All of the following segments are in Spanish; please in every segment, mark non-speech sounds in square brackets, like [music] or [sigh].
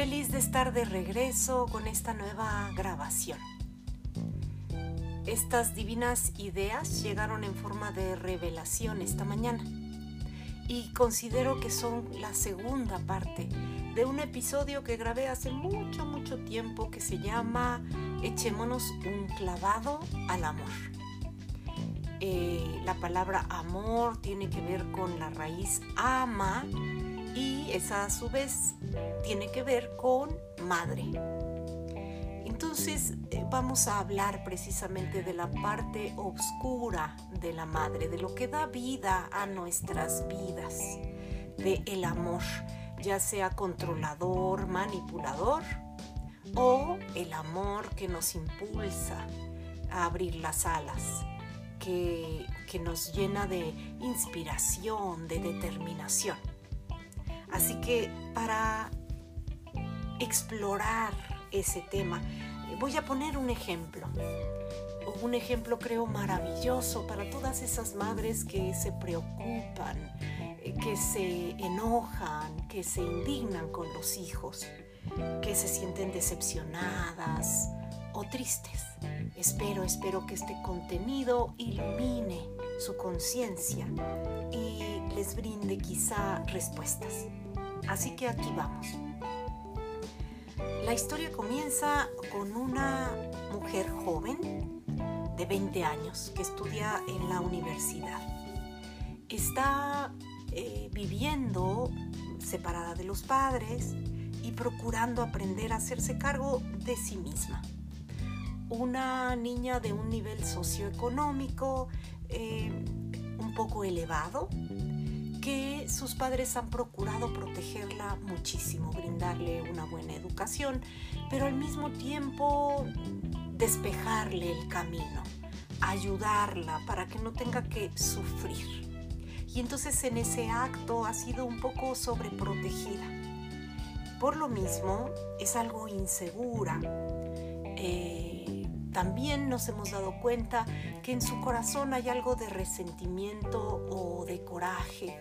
Feliz de estar de regreso con esta nueva grabación. Estas divinas ideas llegaron en forma de revelación esta mañana y considero que son la segunda parte de un episodio que grabé hace mucho, mucho tiempo que se llama Echémonos un clavado al amor. Eh, la palabra amor tiene que ver con la raíz ama y esa a su vez tiene que ver con madre. Entonces eh, vamos a hablar precisamente de la parte oscura de la madre, de lo que da vida a nuestras vidas, de el amor, ya sea controlador, manipulador o el amor que nos impulsa a abrir las alas, que, que nos llena de inspiración, de determinación. Así que para explorar ese tema, voy a poner un ejemplo. Un ejemplo creo maravilloso para todas esas madres que se preocupan, eh, que se enojan, que se indignan con los hijos, que se sienten decepcionadas o tristes. Espero, espero que este contenido ilumine su conciencia y les brinde quizá respuestas. Así que aquí vamos. La historia comienza con una mujer joven de 20 años que estudia en la universidad. Está eh, viviendo separada de los padres y procurando aprender a hacerse cargo de sí misma. Una niña de un nivel socioeconómico eh, un poco elevado, que sus padres han procurado protegerla muchísimo, brindarle una buena educación, pero al mismo tiempo despejarle el camino, ayudarla para que no tenga que sufrir. Y entonces en ese acto ha sido un poco sobreprotegida. Por lo mismo, es algo insegura. Eh, también nos hemos dado cuenta que en su corazón hay algo de resentimiento o de coraje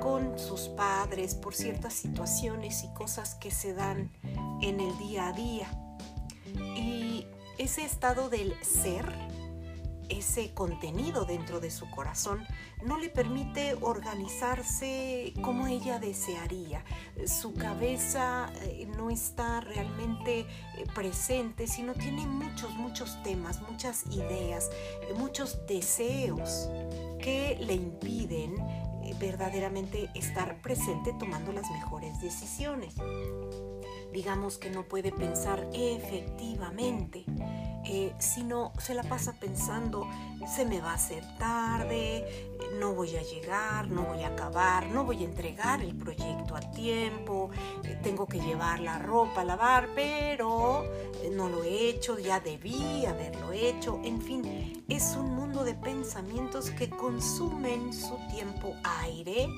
con sus padres por ciertas situaciones y cosas que se dan en el día a día. Y ese estado del ser ese contenido dentro de su corazón no le permite organizarse como ella desearía. Su cabeza eh, no está realmente eh, presente, sino tiene muchos, muchos temas, muchas ideas, eh, muchos deseos que le impiden verdaderamente estar presente tomando las mejores decisiones. Digamos que no puede pensar efectivamente eh, sino se la pasa pensando, se me va a hacer tarde, no voy a llegar, no voy a acabar, no voy a entregar el proyecto a tiempo, eh, tengo que llevar la ropa a lavar, pero eh, no lo he hecho, ya debí haberlo hecho, en fin, es un mundo de pensamientos que consumen su tiempo aire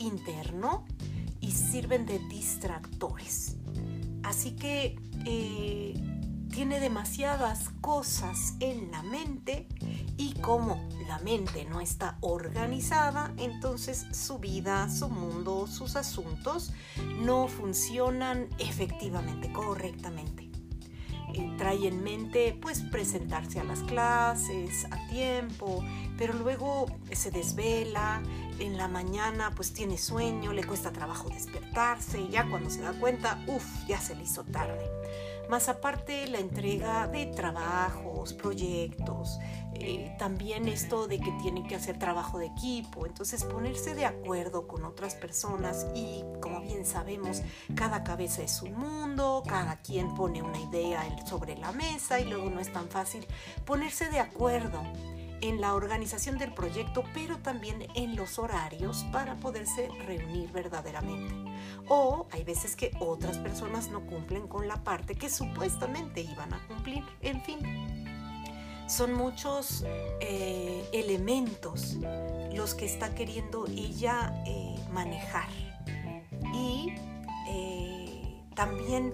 interno y sirven de distractores. Así que tiene demasiadas cosas en la mente y como la mente no está organizada, entonces su vida, su mundo, sus asuntos no funcionan efectivamente, correctamente. Eh, trae en mente pues presentarse a las clases a tiempo, pero luego se desvela, en la mañana pues tiene sueño, le cuesta trabajo despertarse y ya cuando se da cuenta, uff, ya se le hizo tarde. Más aparte la entrega de trabajos, proyectos, eh, también esto de que tienen que hacer trabajo de equipo, entonces ponerse de acuerdo con otras personas y como bien sabemos, cada cabeza es un mundo, cada quien pone una idea sobre la mesa y luego no es tan fácil ponerse de acuerdo en la organización del proyecto, pero también en los horarios para poderse reunir verdaderamente. O hay veces que otras personas no cumplen con la parte que supuestamente iban a cumplir. En fin, son muchos eh, elementos los que está queriendo ella eh, manejar. Y eh, también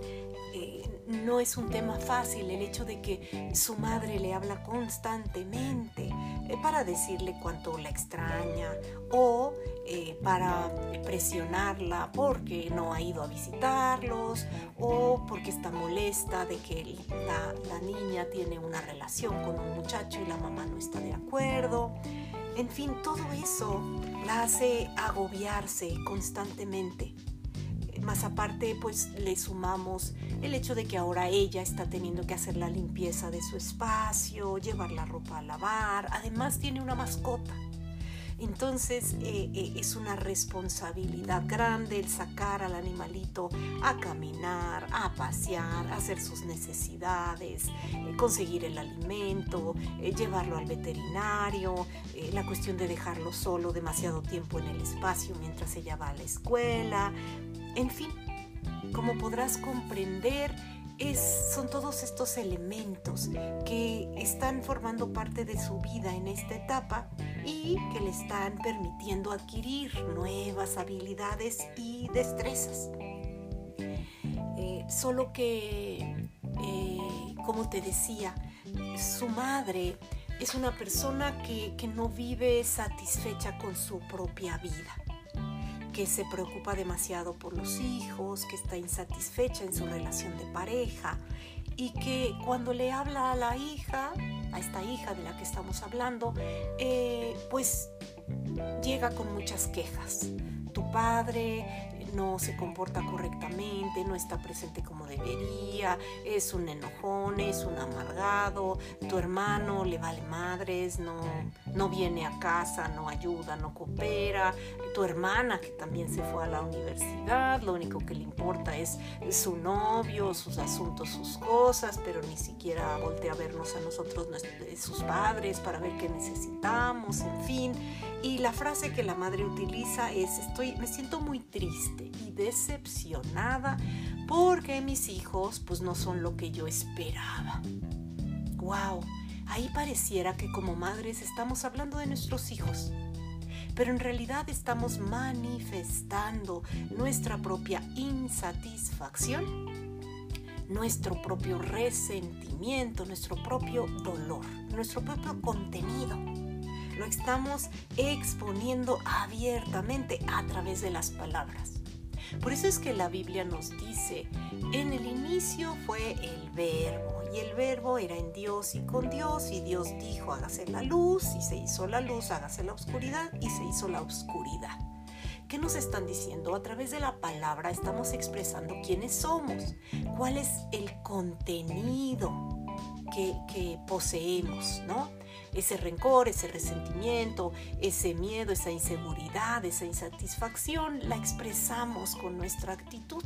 no es un tema fácil el hecho de que su madre le habla constantemente eh, para decirle cuánto la extraña o eh, para presionarla porque no ha ido a visitarlos o porque está molesta de que la, la niña tiene una relación con un muchacho y la mamá no está de acuerdo. En fin, todo eso la hace agobiarse constantemente. Más aparte, pues le sumamos el hecho de que ahora ella está teniendo que hacer la limpieza de su espacio, llevar la ropa a lavar, además tiene una mascota. Entonces eh, eh, es una responsabilidad grande el sacar al animalito a caminar, a pasear, a hacer sus necesidades, eh, conseguir el alimento, llevarlo al veterinario, la cuestión de dejarlo solo demasiado tiempo en el espacio mientras ella va a la escuela, en fin, como podrás comprender, son todos estos elementos que están formando parte de su vida en esta etapa y que le están permitiendo adquirir nuevas habilidades y destrezas. Eh, solo que, eh, como te decía, su madre es una persona que no vive satisfecha con su propia vida que se preocupa demasiado por los hijos, que está insatisfecha en su relación de pareja y que cuando le habla a la hija, a esta hija de la que estamos hablando, eh, pues llega con muchas quejas. Tu padre no se comporta correctamente, no está presente como debería, es un enojón, es un amargado, tu hermano le vale madres, no, no viene a casa, no ayuda, no coopera, tu hermana que también se fue a la universidad, lo único que le importa es su novio, sus asuntos, sus cosas, pero ni siquiera voltea a vernos a nosotros, sus padres, para ver qué necesitamos, en fin. Y la frase que la madre utiliza es, estoy, me siento muy triste y decepcionada porque mis hijos pues no son lo que yo esperaba. ¡Wow! Ahí pareciera que como madres estamos hablando de nuestros hijos, pero en realidad estamos manifestando nuestra propia insatisfacción, nuestro propio resentimiento, nuestro propio dolor, nuestro propio contenido. Lo estamos exponiendo abiertamente a través de las palabras. Por eso es que la Biblia nos dice, en el inicio fue el verbo, y el verbo era en Dios y con Dios, y Dios dijo, hágase la luz, y se hizo la luz, hágase la oscuridad, y se hizo la oscuridad. ¿Qué nos están diciendo? A través de la palabra estamos expresando quiénes somos, cuál es el contenido que, poseemos, ¿no? Ese rencor, ese resentimiento, ese miedo, esa inseguridad, esa insatisfacción, la expresamos con nuestra actitud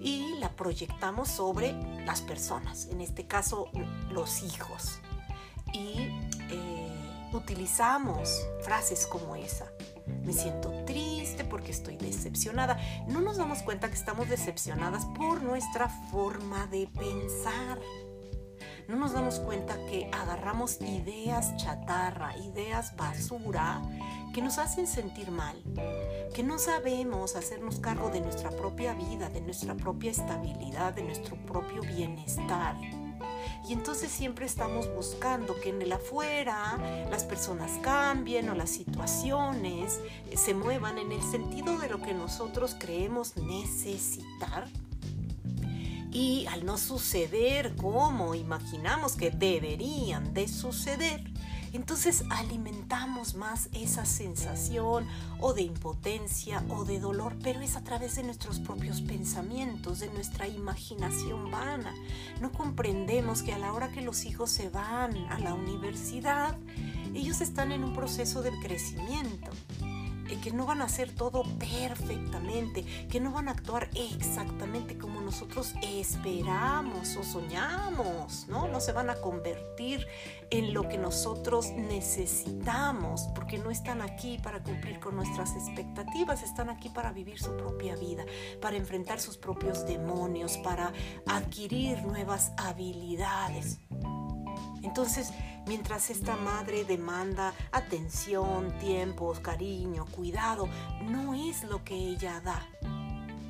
y la proyectamos sobre las personas, en este caso los hijos. Y eh, utilizamos frases como esa. Me siento triste porque estoy decepcionada. No nos damos cuenta que estamos decepcionadas por nuestra forma de pensar no nos damos cuenta que agarramos ideas chatarra, ideas basura, que nos hacen sentir mal, que no sabemos hacernos cargo de nuestra propia vida, de nuestra propia estabilidad, de nuestro propio bienestar. Y entonces siempre estamos buscando que en el afuera las personas cambien o las situaciones se muevan en el sentido de lo que nosotros creemos necesitar y al no suceder como imaginamos que deberían de suceder, entonces alimentamos más esa sensación o de impotencia o de dolor, pero es a través de nuestros propios pensamientos, de nuestra imaginación vana. No comprendemos que a la hora que los hijos se van a la universidad, ellos están en un proceso de crecimiento que no van a hacer todo perfectamente, que no van a actuar exactamente como nosotros esperamos o soñamos, ¿no? No se van a convertir en lo que nosotros necesitamos, porque no están aquí para cumplir con nuestras expectativas, están aquí para vivir su propia vida, para enfrentar sus propios demonios, para adquirir nuevas habilidades. Entonces, mientras esta madre demanda atención, tiempo, cariño, cuidado, no es lo que ella da.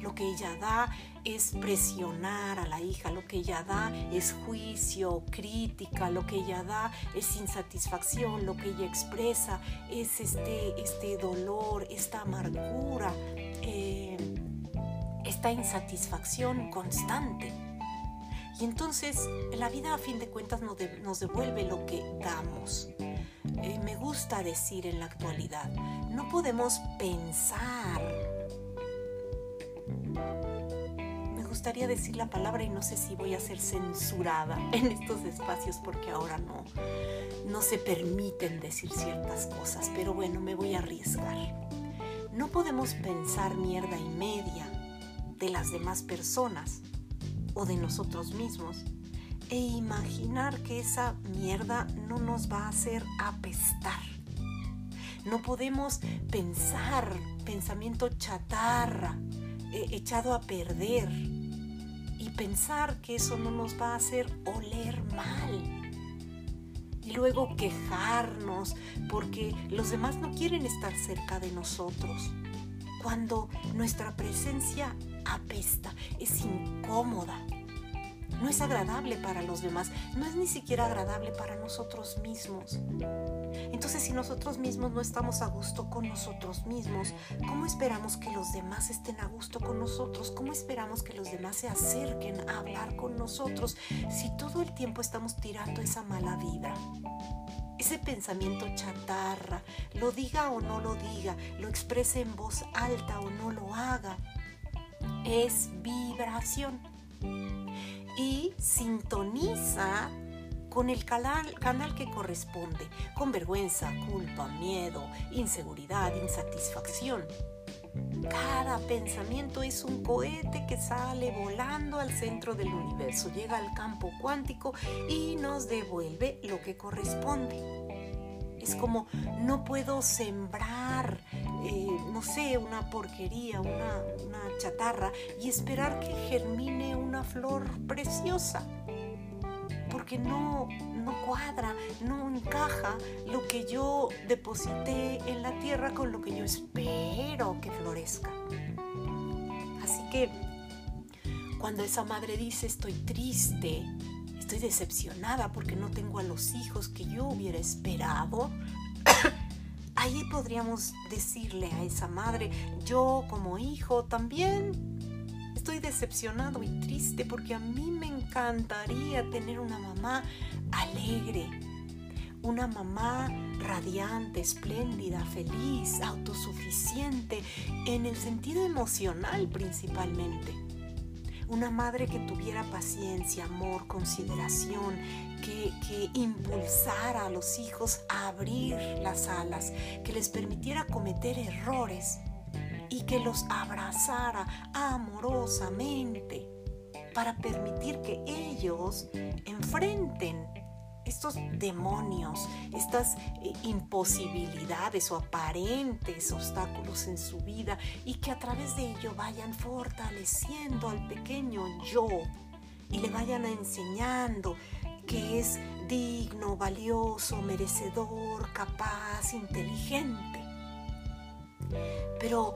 Lo que ella da es presionar a la hija, lo que ella da es juicio, crítica, lo que ella da es insatisfacción, lo que ella expresa es este, este dolor, esta amargura esta insatisfacción constante. Y entonces la vida a fin de cuentas nos devuelve lo que damos. Eh, me gusta decir en la actualidad, no podemos pensar. Me gustaría decir la palabra y no sé si voy a ser censurada [laughs] en estos espacios porque ahora no, no se permiten decir ciertas cosas, pero bueno, me voy a arriesgar. No podemos pensar mierda y media de las demás personas o de nosotros mismos e imaginar que esa mierda no nos va a hacer apestar. No podemos pensar pensamiento chatarra, eh, echado a perder, y pensar que eso no nos va a hacer oler mal. Y luego quejarnos porque los demás no quieren estar cerca de nosotros. Cuando nuestra presencia apesta, es incómoda, no es agradable para los demás, no es ni siquiera agradable para nosotros mismos. Entonces si nosotros mismos no estamos a gusto con nosotros mismos, ¿cómo esperamos que los demás estén a gusto con nosotros? ¿Cómo esperamos que los demás se acerquen a hablar con nosotros si todo el tiempo estamos tirando esa mala vibra? Ese pensamiento chatarra, lo diga o no lo diga, lo exprese en voz alta o no lo haga, es vibración y sintoniza con el canal, canal, que corresponde, con vergüenza, culpa, miedo, inseguridad, insatisfacción. Cada pensamiento es un cohete que sale volando al centro del universo, llega al campo cuántico y nos devuelve lo que corresponde. Es como no puedo sembrar, eh, no sé, una porquería, una, una chatarra y esperar que germine una flor preciosa. Porque no, no cuadra, no encaja lo que yo deposité en la tierra con lo que yo espero que florezca. Así que cuando esa madre dice estoy triste, estoy decepcionada porque no tengo a los hijos que yo hubiera esperado, ahí podríamos decirle a esa madre, yo como hijo también estoy decepcionado y triste porque a mí me encantaría tener una mamá alegre, una mamá radiante, espléndida, feliz, autosuficiente, en el sentido emocional principalmente. Una madre que tuviera paciencia, amor, consideración, que, impulsara a los hijos a abrir las alas, que les permitiera cometer errores y que los abrazara amorosamente para permitir que ellos enfrenten estos demonios, estas eh, imposibilidades o aparentes obstáculos en su vida y que a través de ello vayan fortaleciendo al pequeño yo y le vayan enseñando que es digno, valioso, merecedor, capaz, inteligente. Pero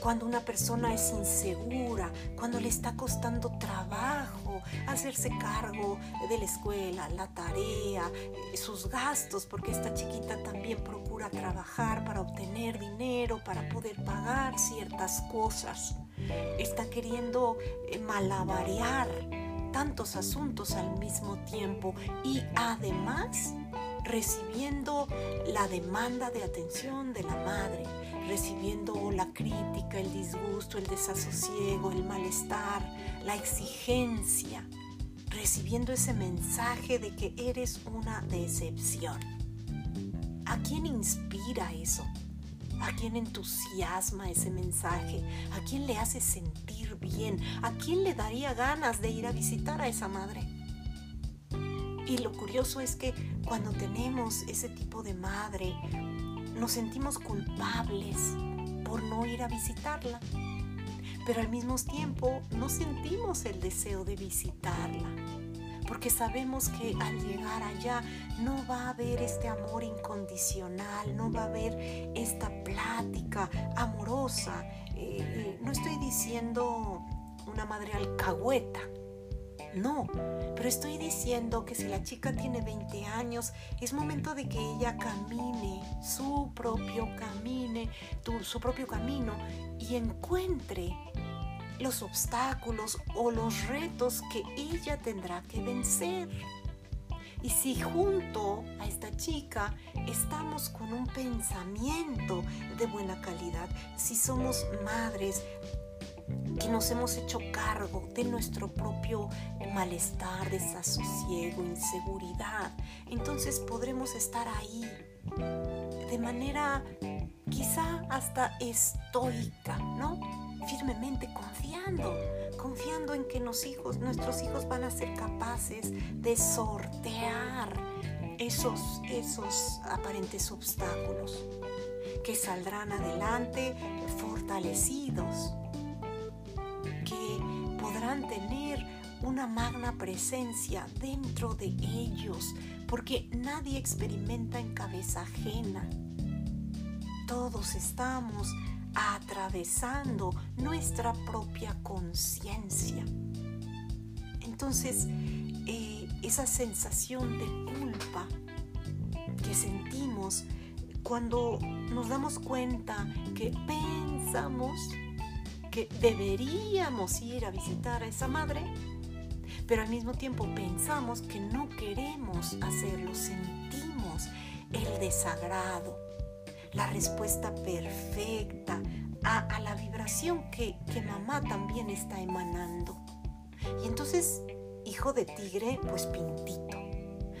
cuando una persona es insegura, cuando le está costando trabajo hacerse cargo de la escuela, la tarea, eh, sus gastos, porque esta chiquita también procura trabajar para obtener dinero, para poder pagar ciertas cosas. Está queriendo eh, malabarear tantos asuntos al mismo tiempo y además recibiendo la demanda de atención de la madre, recibiendo la crítica, el disgusto, el desasosiego, el malestar, la exigencia, recibiendo ese mensaje de que eres una decepción. ¿A quién inspira eso? ¿A quién entusiasma ese mensaje? ¿A quién le hace sentir bien? ¿A quién le daría ganas de ir a visitar a esa madre? Y lo curioso es que cuando tenemos ese tipo de madre, nos sentimos culpables por no ir a visitarla, pero al mismo tiempo no sentimos el deseo de visitarla, porque sabemos que al llegar allá no va a haber este amor incondicional, no va a haber esta plática amorosa. Eh, no estoy diciendo una madre alcahueta, no, pero estoy diciendo que si la chica tiene 20 años, es momento de que ella camine su propio camine, su propio camino y encuentre los obstáculos o los retos que ella tendrá que vencer. Y si junto a esta chica estamos con un pensamiento de buena calidad, si somos madres que nos hemos hecho cargo de nuestro propio malestar, desasosiego, inseguridad, entonces podremos estar ahí de manera quizá hasta estoica, ¿no? Firmemente confiando, confiando en que hijos, nuestros hijos van a ser capaces de sortear esos, esos aparentes obstáculos, que saldrán adelante fortalecidos, que podrán tener una magna presencia dentro de ellos, porque nadie experimenta en cabeza ajena. Todos estamos atravesando nuestra propia conciencia. Entonces, eh, esa sensación de culpa que sentimos cuando nos damos cuenta que pensamos que deberíamos ir a visitar a esa madre, pero al mismo tiempo pensamos que no queremos hacerlo, sentimos el desagrado, la respuesta perfecta a, la vibración que, mamá también está emanando. Y entonces, hijo de tigre, pues pintito.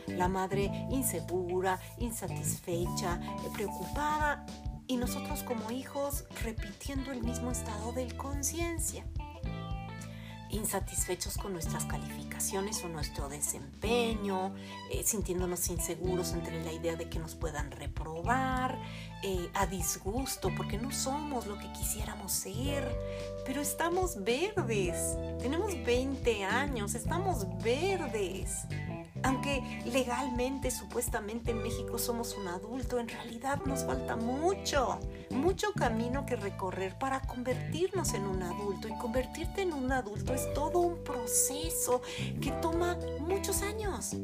La madre insegura, insatisfecha, preocupada y nosotros como hijos repitiendo el mismo estado de conciencia insatisfechos con nuestras calificaciones o nuestro desempeño, eh, sintiéndonos inseguros entre la idea de que nos puedan reprobar, eh, a disgusto porque no somos lo que quisiéramos ser, pero estamos verdes, tenemos 20 años, estamos verdes. Aunque legalmente, supuestamente en México somos un adulto, en realidad nos falta mucho, mucho camino que recorrer para convertirnos en un adulto. Y convertirte en un adulto es todo un proceso que toma muchos años.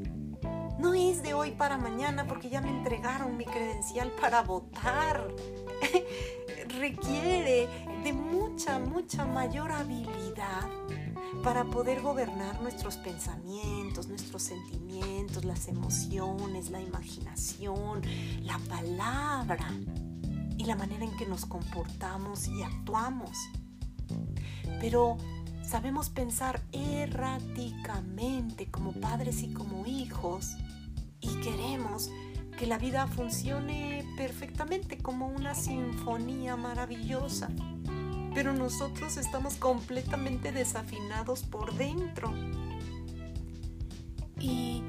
No es de hoy para mañana porque ya me entregaron mi credencial para votar. [laughs] Requiere de mucha, mucha mayor habilidad para poder gobernar nuestros pensamientos, nuestros sentimientos, las emociones, la imaginación, la palabra y la manera en que nos comportamos y actuamos. Pero sabemos pensar erráticamente como padres y como hijos y queremos que la vida funcione perfectamente como una sinfonía maravillosa pero nosotros estamos completamente desafinados por dentro. Y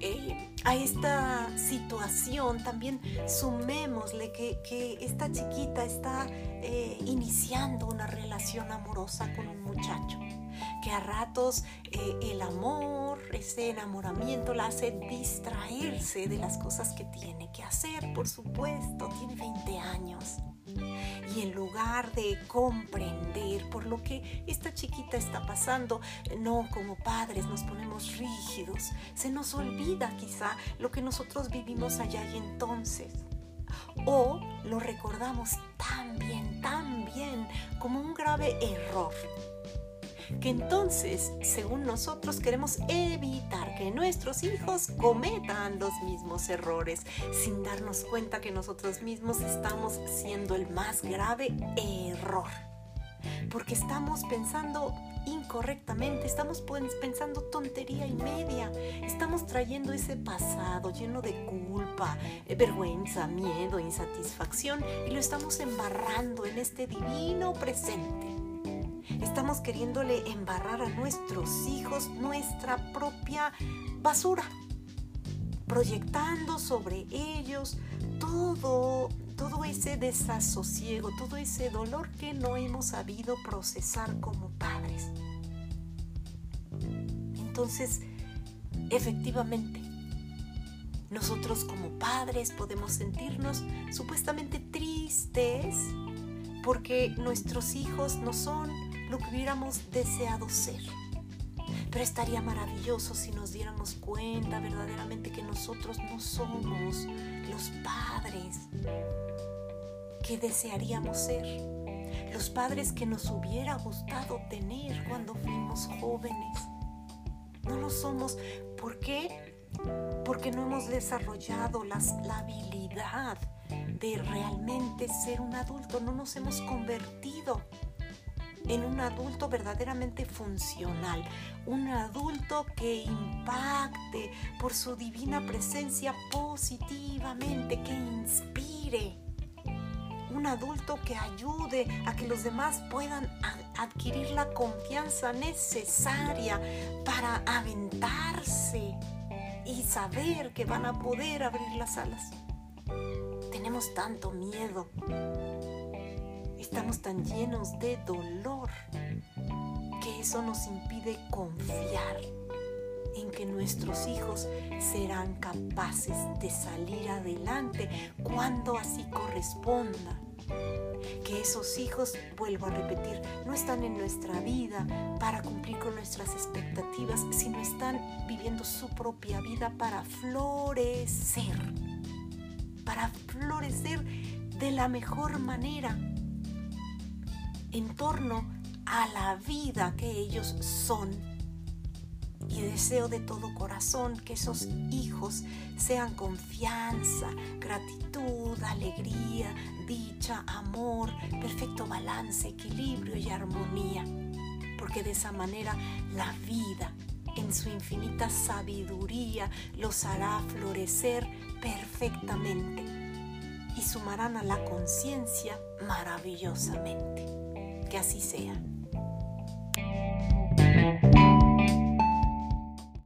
eh, a esta situación también sumémosle que, esta chiquita está eh, iniciando una relación amorosa con un muchacho, que a ratos eh, el amor, ese enamoramiento la hace distraerse de las cosas que tiene que hacer, por supuesto, tiene 20 años. Y en lugar de comprender por lo que esta chiquita está pasando, no como padres nos ponemos rígidos. Se nos olvida quizá lo que nosotros vivimos allá y entonces. O lo recordamos tan bien, tan bien como un grave error que entonces, según nosotros, queremos evitar que nuestros hijos cometan los mismos errores, sin darnos cuenta que nosotros mismos estamos siendo el más grave error. Porque estamos pensando incorrectamente, estamos pensando tontería y media, estamos trayendo ese pasado lleno de culpa, eh, vergüenza, miedo, insatisfacción y lo estamos embarrando en este divino presente Estamos queriéndole embarrar a nuestros hijos nuestra propia basura, proyectando sobre ellos todo, todo ese desasosiego, todo ese dolor que no hemos sabido procesar como padres. Entonces, efectivamente, nosotros como padres podemos sentirnos supuestamente tristes porque nuestros hijos no son lo que hubiéramos deseado ser. Pero estaría maravilloso si nos diéramos cuenta verdaderamente que nosotros no somos los padres que desearíamos ser. los padres que nos hubiera gustado tener cuando fuimos jóvenes. No lo somos. ¿Por qué? Porque no hemos desarrollado la habilidad de realmente ser un adulto. No nos hemos convertido en un adulto verdaderamente funcional, un adulto que impacte por su divina presencia positivamente, que inspire, un adulto que ayude a que los demás puedan adquirir la confianza necesaria para aventarse y saber que van a poder abrir las alas. Tenemos tanto miedo Estamos tan llenos de dolor que eso nos impide confiar en que nuestros hijos serán capaces de salir adelante cuando así corresponda. Que esos hijos, vuelvo a repetir, no están en nuestra vida para cumplir con nuestras expectativas, sino están viviendo su propia vida para florecer, para florecer de la mejor manera en torno a la vida que ellos son. Y deseo de todo corazón que esos hijos sean confianza, gratitud, alegría, dicha, amor, perfecto balance, equilibrio y armonía. Porque de esa manera la vida en su infinita sabiduría los hará florecer perfectamente y sumarán a la conciencia maravillosamente que así sea.